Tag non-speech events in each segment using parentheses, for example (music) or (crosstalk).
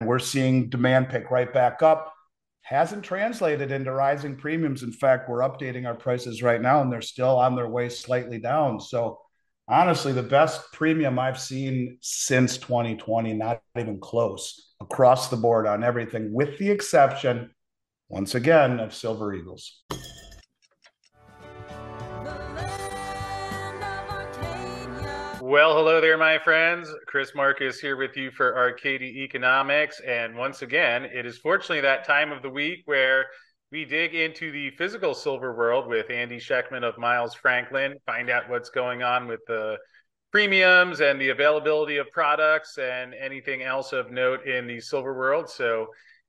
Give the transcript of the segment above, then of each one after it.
we're seeing demand pick right back up. Hasn't translated into rising premiums. In fact, we're updating our prices right now, and they're still on their way slightly down. So honestly, the best premium I've seen since 2020, not even close, across the board on everything, with the exception, once again, of Silver Eagles. Well, hello there, my friends. Chris Marcus here with you for Arcadia Economics. And once again, it is fortunately that time of the week where we dig into the physical silver world with Andy Schectman of Miles Franklin, find out what's going on with the premiums and the availability of products and anything else of note in the silver world. So,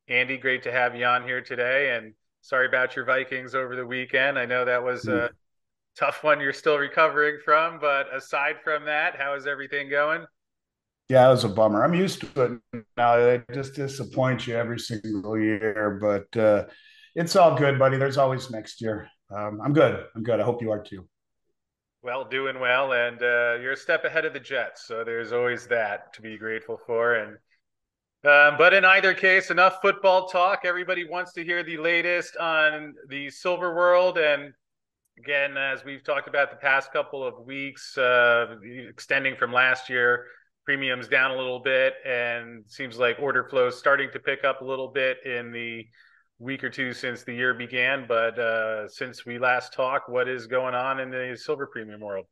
Andy, great to have you on here today. And sorry about your Vikings over the weekend. I know that was a mm tough one you're still recovering from. But aside from that, how is everything going? Yeah, it was a bummer. I'm used to it now. It just disappoints you every single year, but uh, it's all good, buddy. There's always next year. Um, I'm good. I'm good. I hope you are too. Well, doing well, and uh, you're a step ahead of the Jets, so there's always that to be grateful for. And um, but in either case, enough football talk. Everybody wants to hear the latest on the Silver World, and again, as we've talked about the past couple of weeks, uh, extending from last year, premiums down a little bit, and seems like order flow starting to pick up a little bit in the week or two since the year began. But uh, since we last talked, what is going on in the silver premium world?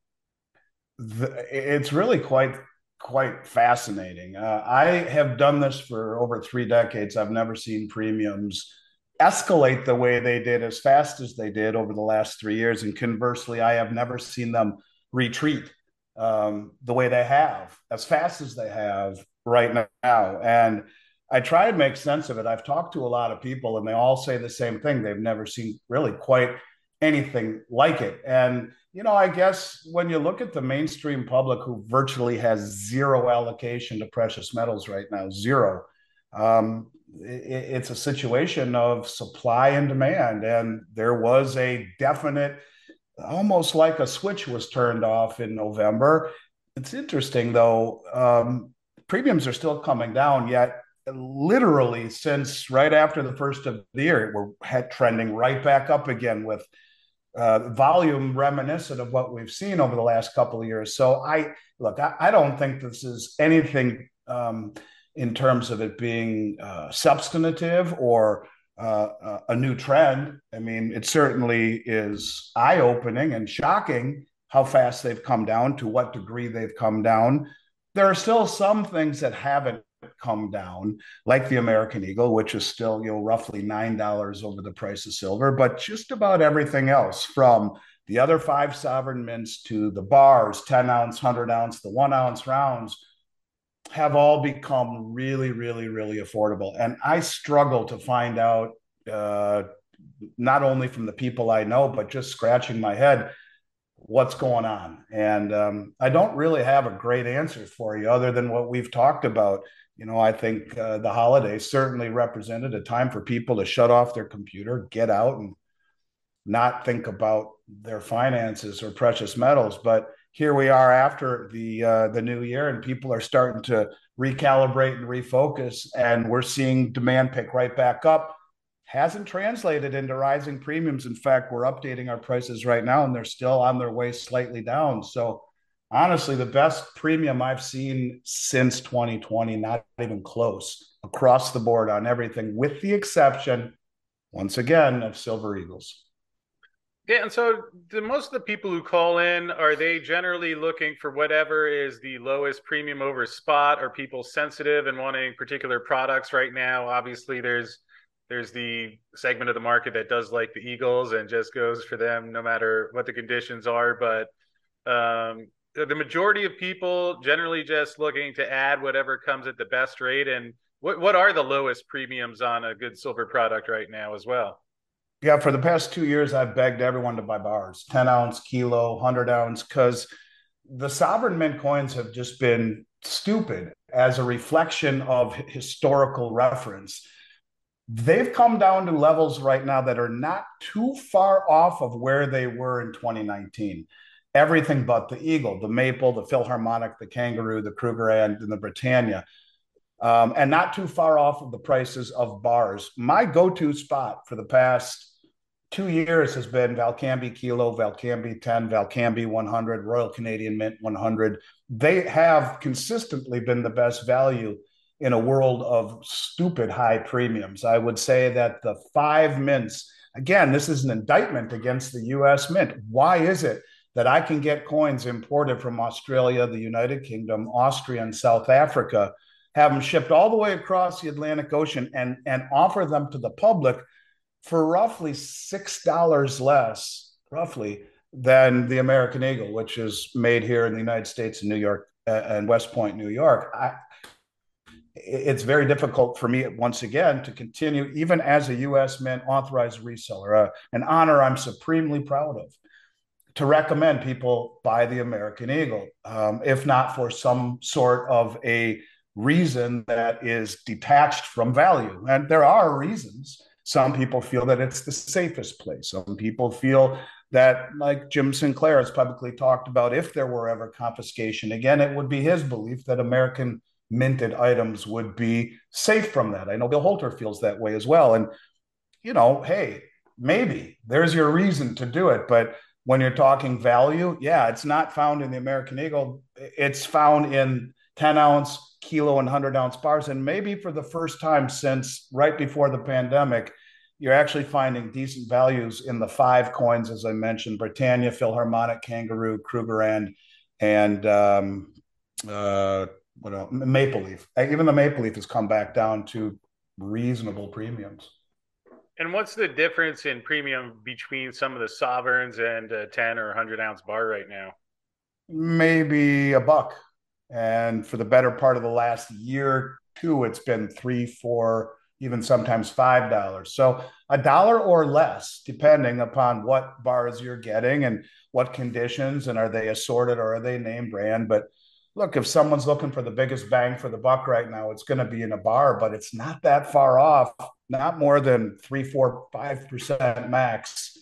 The, it's really quite quite fascinating. Uh, I have done this for over three decades. I've never seen premiums escalate the way they did as fast as they did over the last three years. And conversely, I have never seen them retreat um, the way they have, as fast as they have right now. And I try to make sense of it. I've talked to a lot of people, and they all say the same thing. They've never seen really quite anything like it. And, you know, I guess when you look at the mainstream public who virtually has zero allocation to precious metals right now, zero, um, it's a situation of supply and demand. And there was a definite, almost like a switch was turned off in November. It's interesting though, um, premiums are still coming down, yet literally since right after the first of the year, we're trending right back up again with uh, volume reminiscent of what we've seen over the last couple of years. So I look, I, I don't think this is anything um, in terms of it being uh, substantive or uh, a new trend. I mean, it certainly is eye opening and shocking how fast they've come down, to what degree they've come down. There are still some things that haven't come down, like the American Eagle, which is still you know roughly nine dollars over the price of silver, but just about everything else from the other five sovereign mints to the bars, 10 ounce, 100 ounce, the one ounce rounds have all become really, really, really affordable. And I struggle to find out, uh, not only from the people I know, but just scratching my head, what's going on. And um, I don't really have a great answer for you other than what we've talked about. You know, I think uh, the holidays certainly represented a time for people to shut off their computer, get out, and not think about their finances or precious metals. But here we are after the uh, the new year, and people are starting to recalibrate and refocus, and we're seeing demand pick right back up. Hasn't translated into rising premiums. In fact, we're updating our prices right now, and they're still on their way slightly down. So, honestly, the best premium I've seen since 2020, not even close, across the board on everything, with the exception, once again, of Silver Eagles. Yeah, and so the, most of the people who call in are they generally looking for whatever is the lowest premium over spot? Are people sensitive and wanting particular products right now? Obviously, there's there's the segment of the market that does like the Eagles and just goes for them no matter what the conditions are. But um, the majority of people generally just looking to add whatever comes at the best rate. And what what are the lowest premiums on a good silver product right now as well? Yeah, for the past two years, I've begged everyone to buy bars 10 ounce, kilo, 100 ounce, because the sovereign mint coins have just been stupid as a reflection of historical reference. They've come down to levels right now that are not too far off of where they were in 2019. Everything but the Eagle, the Maple, the Philharmonic, the Kangaroo, the Krugerrand, and the Britannia um, and not too far off of the prices of bars. My go-to spot for the past two years has been Valcambi Kilo, Valcambi 10, Valcambi 100, Royal Canadian Mint 100. They have consistently been the best value in a world of stupid high premiums. I would say that the five mints, again, this is an indictment against the US Mint. Why is it that I can get coins imported from Australia, the United Kingdom, Austria, and South Africa, have them shipped all the way across the Atlantic Ocean and, and offer them to the public for roughly $6 less, roughly, than the American Eagle, which is made here in the United States in New York uh, and West Point, New York. I, it's very difficult for me once again to continue, even as a U.S. Mint authorized reseller, uh, an honor I'm supremely proud of, to recommend people buy the American Eagle, um, if not for some sort of a reason that is detached from value. And there are reasons. Some people feel that it's the safest place. Some people feel that, like Jim Sinclair has publicly talked about, if there were ever confiscation, again, it would be his belief that American minted items would be safe from that. I know Bill Holter feels that way as well. And, you know, hey, maybe there's your reason to do it. But when you're talking value, yeah, it's not found in the American Eagle. It's found in 10 ounce, kilo, and 100 ounce bars. And maybe for the first time since right before the pandemic, you're actually finding decent values in the five coins, as I mentioned Britannia, Philharmonic, Kangaroo, Krugerrand, and um, uh, what else? Maple Leaf. Even the Maple Leaf has come back down to reasonable premiums. And what's the difference in premium between some of the sovereigns and a 10 or 100 ounce bar right now? Maybe a buck. And for the better part of the last year, two, it's been three, four, even sometimes five dollars. So a dollar or less, depending upon what bars you're getting and what conditions, and are they assorted or are they name brand. But look, if someone's looking for the biggest bang for the buck right now, it's going to be in a bar, but it's not that far off, not more than three, four, five percent max,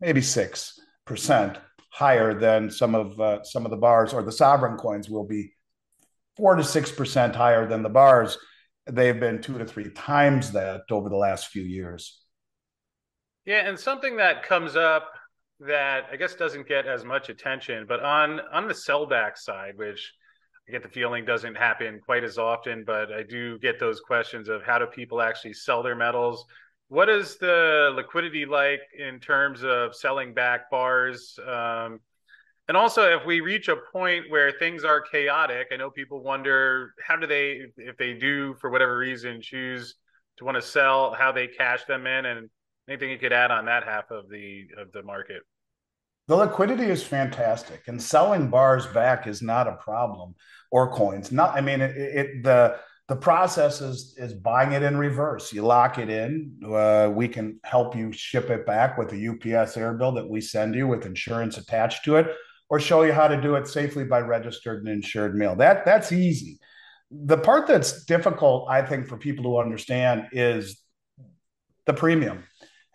maybe six percent higher than some of uh, some of the bars or the sovereign coins will be four to six percent higher than the bars. They've been two to three times that over the last few years. Yeah, and something that comes up that I guess doesn't get as much attention, but on on the sellback side, which I get the feeling doesn't happen quite as often, but I do get those questions of how do people actually sell their metals? What is the liquidity like in terms of selling back bars? Um, and also, if we reach a point where things are chaotic, I know people wonder how do they, if they do for whatever reason, choose to want to sell, how they cash them in, and anything you could add on that half of the of the market. The liquidity is fantastic, and selling bars back is not a problem or coins. Not, I mean, it, it the the process is is buying it in reverse. You lock it in. Uh, we can help you ship it back with a UPS air bill that we send you with insurance attached to it, or show you how to do it safely by registered and insured mail. That that's easy. The part that's difficult, I think, for people to understand is the premium.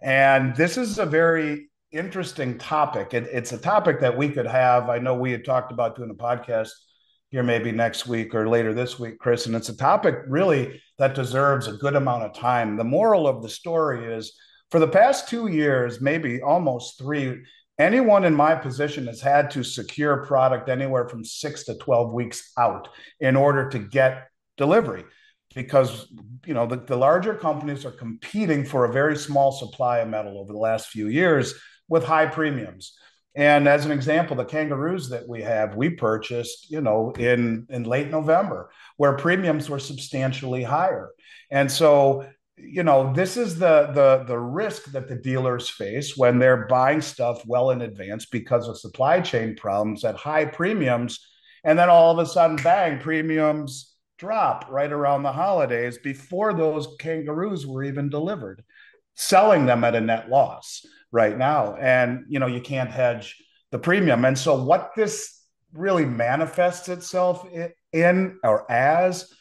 And this is a very interesting topic. It, it's a topic that we could have. I know we had talked about doing a podcast here maybe next week or later this week, Chris. And it's a topic really that deserves a good amount of time. The moral of the story is for the past two years, maybe almost three, anyone in my position has had to secure product anywhere from six to 12 weeks out in order to get delivery because you know the, the larger companies are competing for a very small supply of metal over the last few years with high premiums. And as an example, the kangaroos that we have, we purchased, you know, in in late November, where premiums were substantially higher. And so, you know, this is the the the risk that the dealers face when they're buying stuff well in advance because of supply chain problems at high premiums, and then all of a sudden, bang, premiums drop right around the holidays before those kangaroos were even delivered, selling them at a net loss right now. And, you know, you can't hedge the premium. And so what this really manifests itself in or as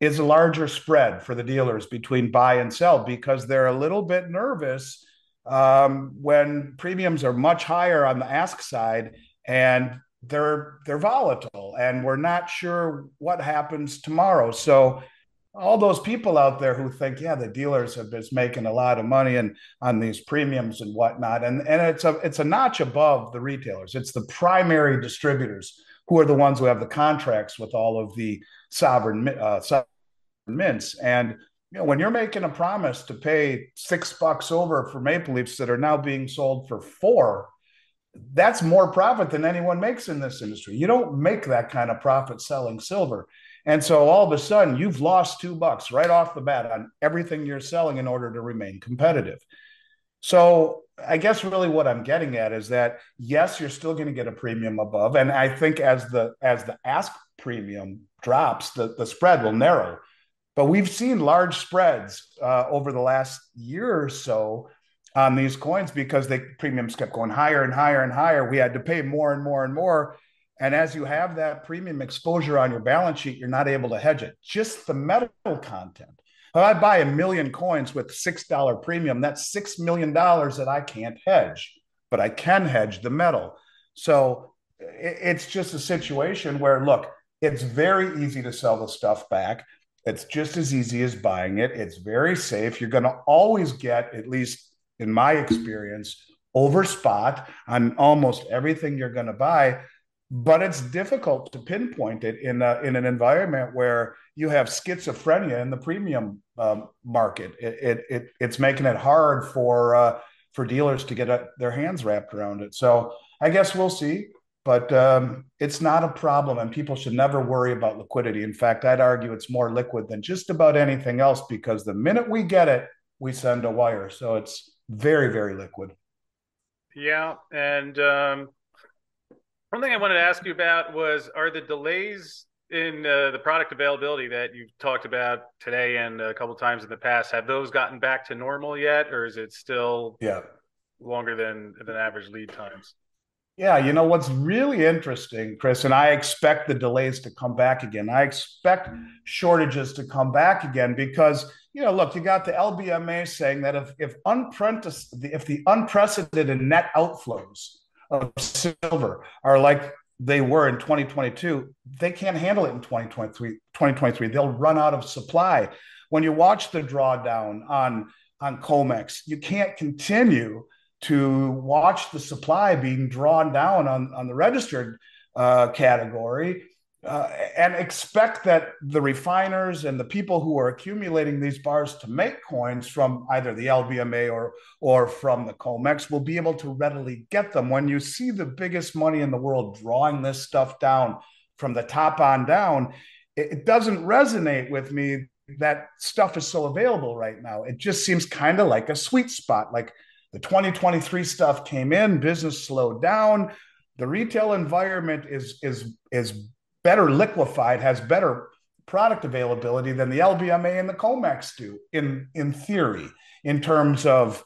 is a larger spread for the dealers between buy and sell because they're a little bit nervous um, when premiums are much higher on the ask side and they're they're volatile and we're not sure what happens tomorrow so all those people out there who think, yeah, the dealers have been making a lot of money and on these premiums and whatnot, and and it's a it's a notch above the retailers. It's the primary distributors who are the ones who have the contracts with all of the sovereign uh, sovereign mints. And you know, when you're making a promise to pay six bucks over for maple leafs that are now being sold for four, that's more profit than anyone makes in this industry. You don't make that kind of profit selling silver. And so all of a sudden, you've lost two bucks right off the bat on everything you're selling in order to remain competitive. So I guess really what I'm getting at is that yes, you're still going to get a premium above, and I think as the as the ask premium drops, the the spread will narrow. But we've seen large spreads uh, over the last year or so on these coins because the premiums kept going higher and higher and higher. We had to pay more and more and more and as you have that premium exposure on your balance sheet, you're not able to hedge it. Just the metal content. If I buy a million coins with $6 premium, that's $6 million that I can't hedge, but I can hedge the metal. So it's just a situation where, look, it's very easy to sell the stuff back. It's just as easy as buying it. It's very safe. You're going to always get, at least in my experience, over spot on almost everything you're going to buy but it's difficult to pinpoint it in a, in an environment where you have schizophrenia in the premium um, market. It, it, it, it's making it hard for uh, for dealers to get a, their hands wrapped around it. So I guess we'll see, but um, it's not a problem, and people should never worry about liquidity. In fact, I'd argue it's more liquid than just about anything else because the minute we get it, we send a wire. So it's very very liquid. Yeah, and um one thing I wanted to ask you about was are the delays in uh, the product availability that you've talked about today and a couple times in the past have those gotten back to normal yet or is it still yeah longer than than average lead times yeah you know what's really interesting chris and i expect the delays to come back again i expect shortages to come back again because you know look you got the lbma saying that if if if the unprecedented net outflows of silver are like they were in 2022, they can't handle it in 2023. 2023. They'll run out of supply. When you watch the drawdown on, on COMEX, you can't continue to watch the supply being drawn down on, on the registered uh, category uh, and expect that the refiners and the people who are accumulating these bars to make coins from either the LBMA or or from the COMEX will be able to readily get them. When you see the biggest money in the world drawing this stuff down from the top on down, it, it doesn't resonate with me that stuff is so available right now. It just seems kind of like a sweet spot. Like the 2023 stuff came in, business slowed down. The retail environment is is is better liquefied, has better product availability than the LBMA and the COMEX do in, in theory, in terms of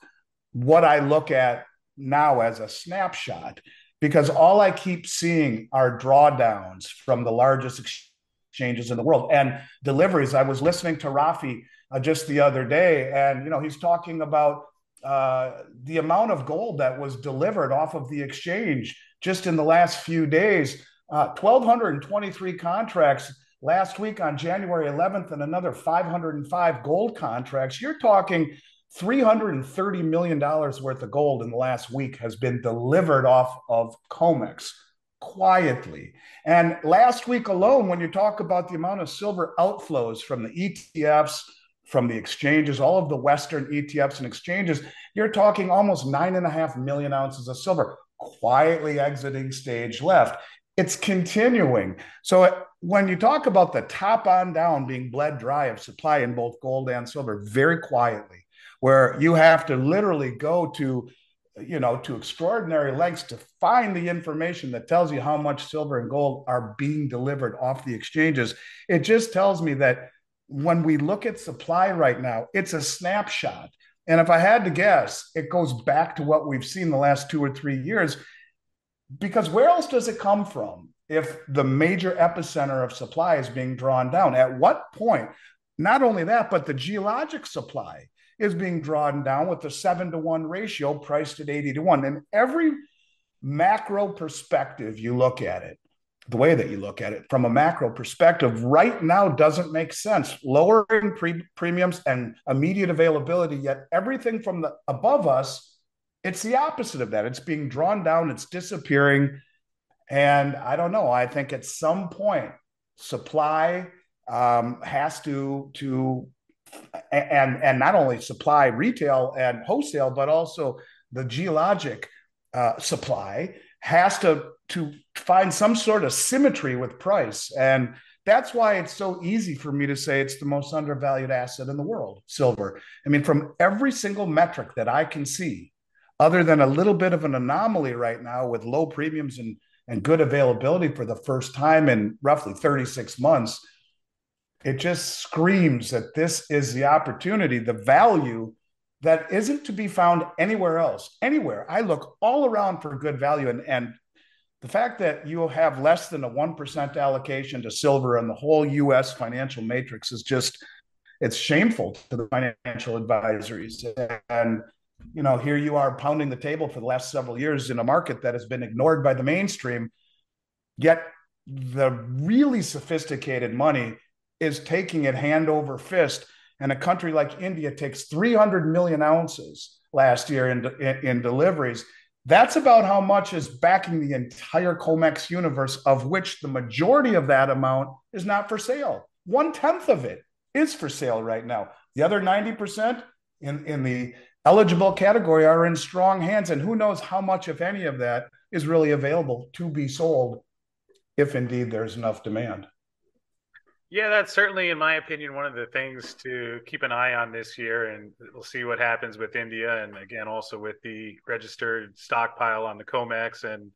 what I look at now as a snapshot. Because all I keep seeing are drawdowns from the largest exchanges in the world and deliveries. I was listening to Rafi uh, just the other day, and you know he's talking about uh, the amount of gold that was delivered off of the exchange just in the last few days uh, 1,223 contracts last week on January 11th, and another 505 gold contracts. You're talking $330 million worth of gold in the last week has been delivered off of COMEX quietly. And last week alone, when you talk about the amount of silver outflows from the ETFs, from the exchanges, all of the Western ETFs and exchanges, you're talking almost nine and a half million ounces of silver quietly exiting stage left it's continuing. So uh, when you talk about the top on down being bled dry of supply in both gold and silver, very quietly, where you have to literally go to you know to extraordinary lengths to find the information that tells you how much silver and gold are being delivered off the exchanges it just tells me that when we look at supply right now it's a snapshot and if i had to guess it goes back to what we've seen the last two or three years because where else does it come from if the major epicenter of supply is being drawn down? At what point, not only that, but the geologic supply is being drawn down with the seven to one ratio priced at 80 to one. And every macro perspective you look at it, the way that you look at it from a macro perspective right now doesn't make sense. Lowering pre- premiums and immediate availability, yet everything from the above us, it's the opposite of that. It's being drawn down, it's disappearing. And I don't know. I think at some point, supply um, has to to and and not only supply retail and wholesale, but also the geologic uh, supply has to to find some sort of symmetry with price. And that's why it's so easy for me to say it's the most undervalued asset in the world silver. I mean from every single metric that i can see other than a little bit of an anomaly right now with low premiums and and good availability for the first time in roughly 36 months it just screams that this is the opportunity the value that isn't to be found anywhere else. Anywhere. I look all around for good value and and the fact that you have less than a 1% allocation to silver in the whole US financial matrix is just it's shameful to the financial advisories. And you know here you are pounding the table for the last several years in a market that has been ignored by the mainstream yet the really sophisticated money is taking it hand over fist. And a country like India takes 300 million ounces last year in, in, in deliveries that's about how much is backing the entire COMEX universe, of which the majority of that amount is not for sale. One tenth of it is for sale right now. The other 90% in, in the eligible category are in strong hands. And who knows how much, if any, of that is really available to be sold if indeed there's enough demand. Yeah, that's certainly, in my opinion, one of the things to keep an eye on this year, and we'll see what happens with India, and again, also with the registered stockpile on the COMEX and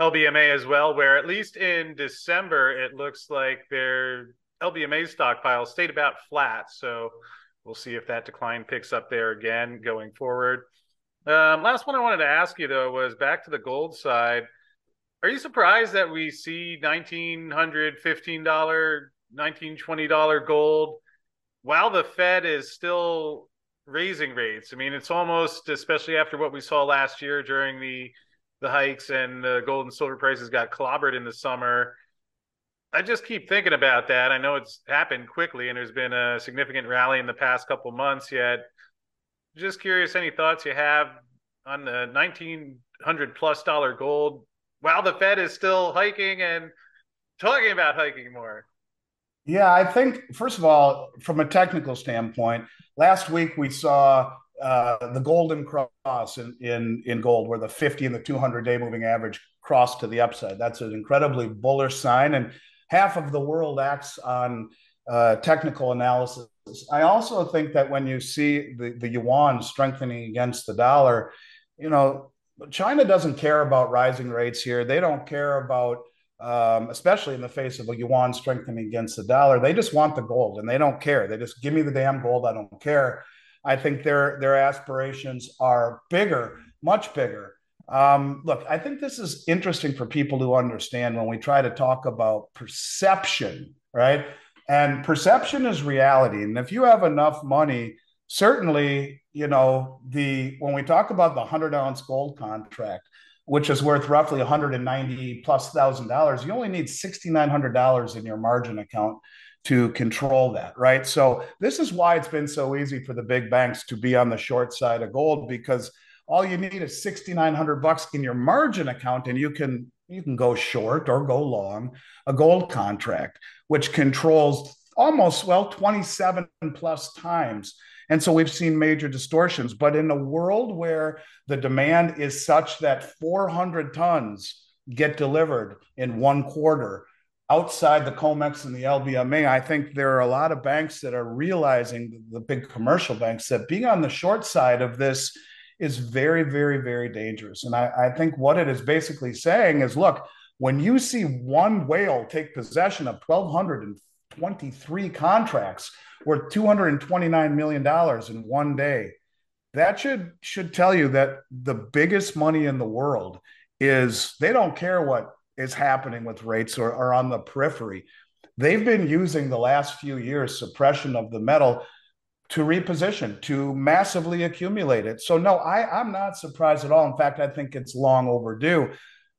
LBMA as well. Where at least in December, it looks like their LBMA stockpile stayed about flat. So we'll see if that decline picks up there again going forward. Um, last one I wanted to ask you though was back to the gold side. Are you surprised that we see nineteen hundred fifteen dollar 19 20 dollar gold while the fed is still raising rates. I mean it's almost especially after what we saw last year during the the hikes and the gold and silver prices got clobbered in the summer. I just keep thinking about that. I know it's happened quickly and there's been a significant rally in the past couple months yet. Just curious any thoughts you have on the 1900 plus dollar gold while the fed is still hiking and talking about hiking more yeah, I think first of all, from a technical standpoint, last week we saw uh, the golden cross in, in in gold, where the 50 and the 200 day moving average cross to the upside. That's an incredibly bullish sign, and half of the world acts on uh, technical analysis. I also think that when you see the, the yuan strengthening against the dollar, you know, China doesn't care about rising rates here. They don't care about um, especially in the face of a yuan strengthening against the dollar. They just want the gold and they don't care. They just give me the damn gold. I don't care. I think their their aspirations are bigger, much bigger. Um, look, I think this is interesting for people to understand when we try to talk about perception, right? And perception is reality. And if you have enough money, certainly, you know, the when we talk about the hundred ounce gold contract, which is worth roughly 190 plus thousand dollars, you only need $6,900 in your margin account to control that, right? So this is why it's been so easy for the big banks to be on the short side of gold because all you need is 6,900 bucks in your margin account and you can you can go short or go long a gold contract which controls almost well 27 plus times and so we've seen major distortions. But in a world where the demand is such that 400 tons get delivered in one quarter outside the COMEX and the LBMA, I think there are a lot of banks that are realizing, the big commercial banks, that being on the short side of this is very, very, very dangerous. And I, I think what it is basically saying is look, when you see one whale take possession of 1,223 contracts, worth 229 million dollars in one day. That should should tell you that the biggest money in the world is they don't care what is happening with rates or, or on the periphery. They've been using the last few years suppression of the metal to reposition to massively accumulate it. So no I, i'm not surprised at all. In fact i think it's long overdue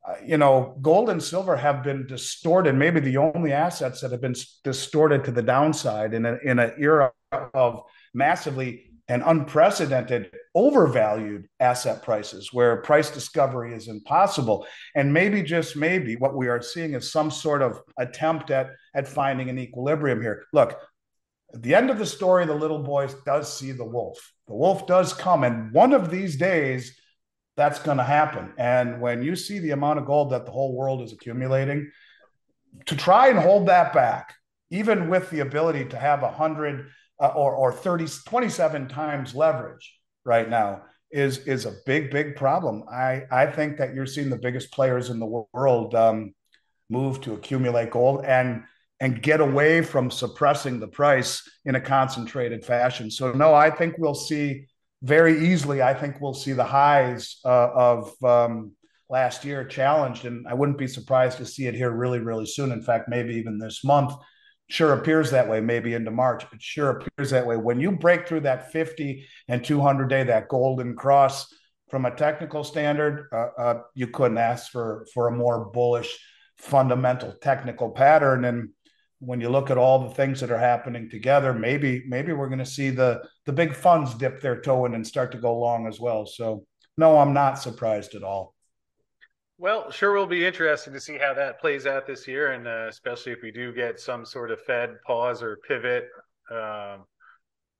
uh, you know, gold and silver have been distorted, maybe the only assets that have been distorted to the downside in, in an era of massively and unprecedented overvalued asset prices where price discovery is impossible. And maybe, just maybe, what we are seeing is some sort of attempt at, at finding an equilibrium here. Look, at the end of the story, the little boy does see the wolf. The wolf does come, and one of these days, that's going to happen. And when you see the amount of gold that the whole world is accumulating, to try and hold that back, even with the ability to have a hundred uh, or or 30, 27 times leverage right now, is is a big big problem. I I think that you're seeing the biggest players in the world um, move to accumulate gold and and get away from suppressing the price in a concentrated fashion. So no, I think we'll see very easily, I think we'll see the highs uh, of um, last year challenged. And I wouldn't be surprised to see it here really, really soon. In fact, maybe even this month. Sure appears that way, maybe into March. It sure appears that way. When you break through that 50 and 200 day, that golden cross from a technical standard, uh, uh, you couldn't ask for, for a more bullish fundamental technical pattern. And when you look at all the things that are happening together, maybe maybe we're going to see the the big funds dip their toe in and start to go long as well. So no, I'm not surprised at all. Well, sure will be interesting to see how that plays out this year, and uh, especially if we do get some sort of Fed pause or pivot. Um,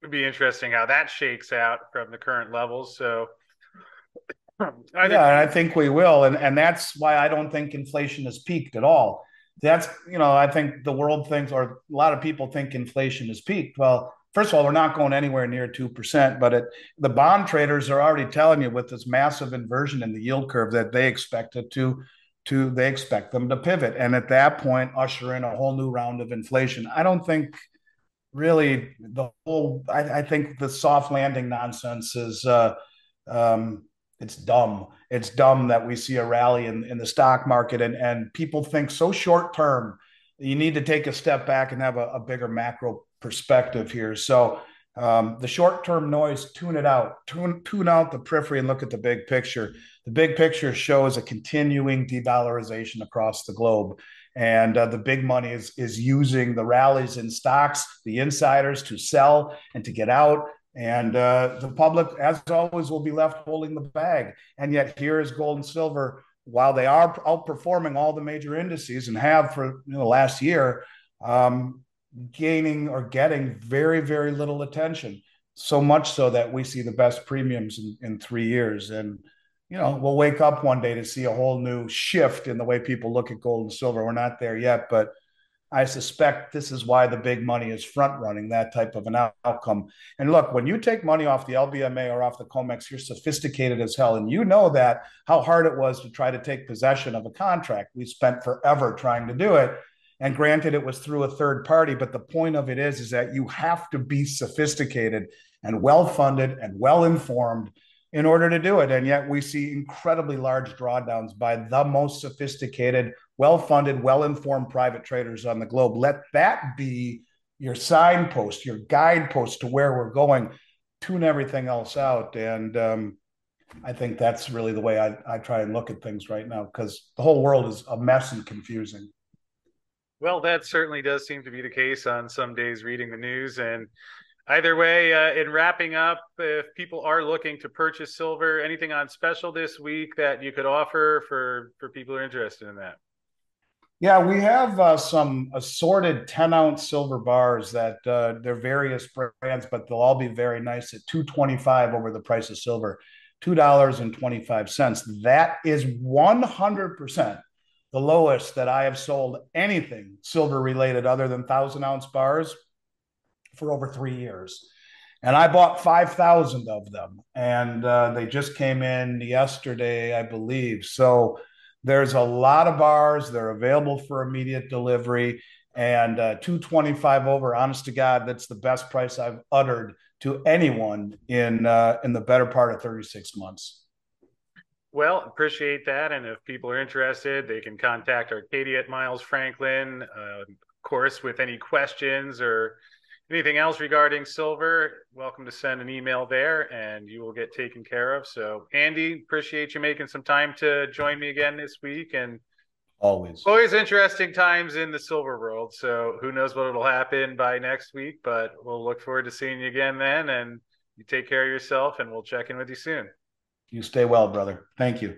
it'd be interesting how that shakes out from the current levels. So. (clears throat) I yeah, I think we will, and and that's why I don't think inflation has peaked at all that's you know i think the world thinks or a lot of people think inflation has peaked. Well first of all we're not going anywhere near 2% but it, the bond traders are already telling you with this massive inversion in the yield curve that they expect it to to they expect them to pivot. And at that point usher in a whole new round of inflation. I don't think really the whole i, I think the soft landing nonsense is uh, um, it's dumb. It's dumb that we see a rally in, in the stock market and, and people think so short term. You need to take a step back and have a, a bigger macro perspective here. So um, the short term noise, tune it out, tune, tune out the periphery and look at the big picture. The big picture shows a continuing de-dollarization across the globe. And uh, the big money is, is using the rallies in stocks, the insiders to sell and to get out and uh, the public, as always, will be left holding the bag. And yet, here is gold and silver, while they are outperforming all the major indices and have for you know, the last year, um, gaining or getting very, very little attention. So much so that we see the best premiums in, in three years. And, you know, we'll wake up one day to see a whole new shift in the way people look at gold and silver. We're not there yet, but I suspect this is why the big money is front running that type of an outcome. And look, when you take money off the LBMA or off the COMEX, you're sophisticated as hell. And you know that how hard it was to try to take possession of a contract. We spent forever trying to do it. And granted, it was through a third party, but the point of it is, is that you have to be sophisticated and well funded and well informed in order to do it. And yet we see incredibly large drawdowns by the most sophisticated, well funded, well informed private traders on the globe. Let that be your signpost, your guidepost to where we're going. Tune everything else out. And um, I think that's really the way I, I try and look at things right now because the whole world is a mess and confusing. Well, that certainly does seem to be the case on some days reading the news. And Either way, uh, in wrapping up, if people are looking to purchase silver, anything on special this week that you could offer for for people who are interested in that? Yeah, we have uh, some assorted 10 ounce silver bars that uh, they're various brands, but they'll all be very nice at 225 over the price of silver, $2.25. That is 100% the lowest that I have sold anything silver related other than thousand ounce bars for over three years. And I bought 5,000 of them. And uh, they just came in yesterday, I believe. So there's a lot of bars. They're available for immediate delivery. And uh, 225 over, honest to God, that's the best price I've uttered to anyone in uh, in the better part of 36 months. Well, appreciate that. And if people are interested, they can contact Arcadia at Miles Franklin. Uh, of course, with any questions or anything else regarding silver, welcome to send an email there and you will get taken care of. So, Andy, appreciate you making some time to join me again this week. And always, always interesting times in the silver world. So, who knows what will happen by next week, but we'll look forward to seeing you again then. And you take care of yourself, and we'll check in with you soon. You stay well, brother. Thank you.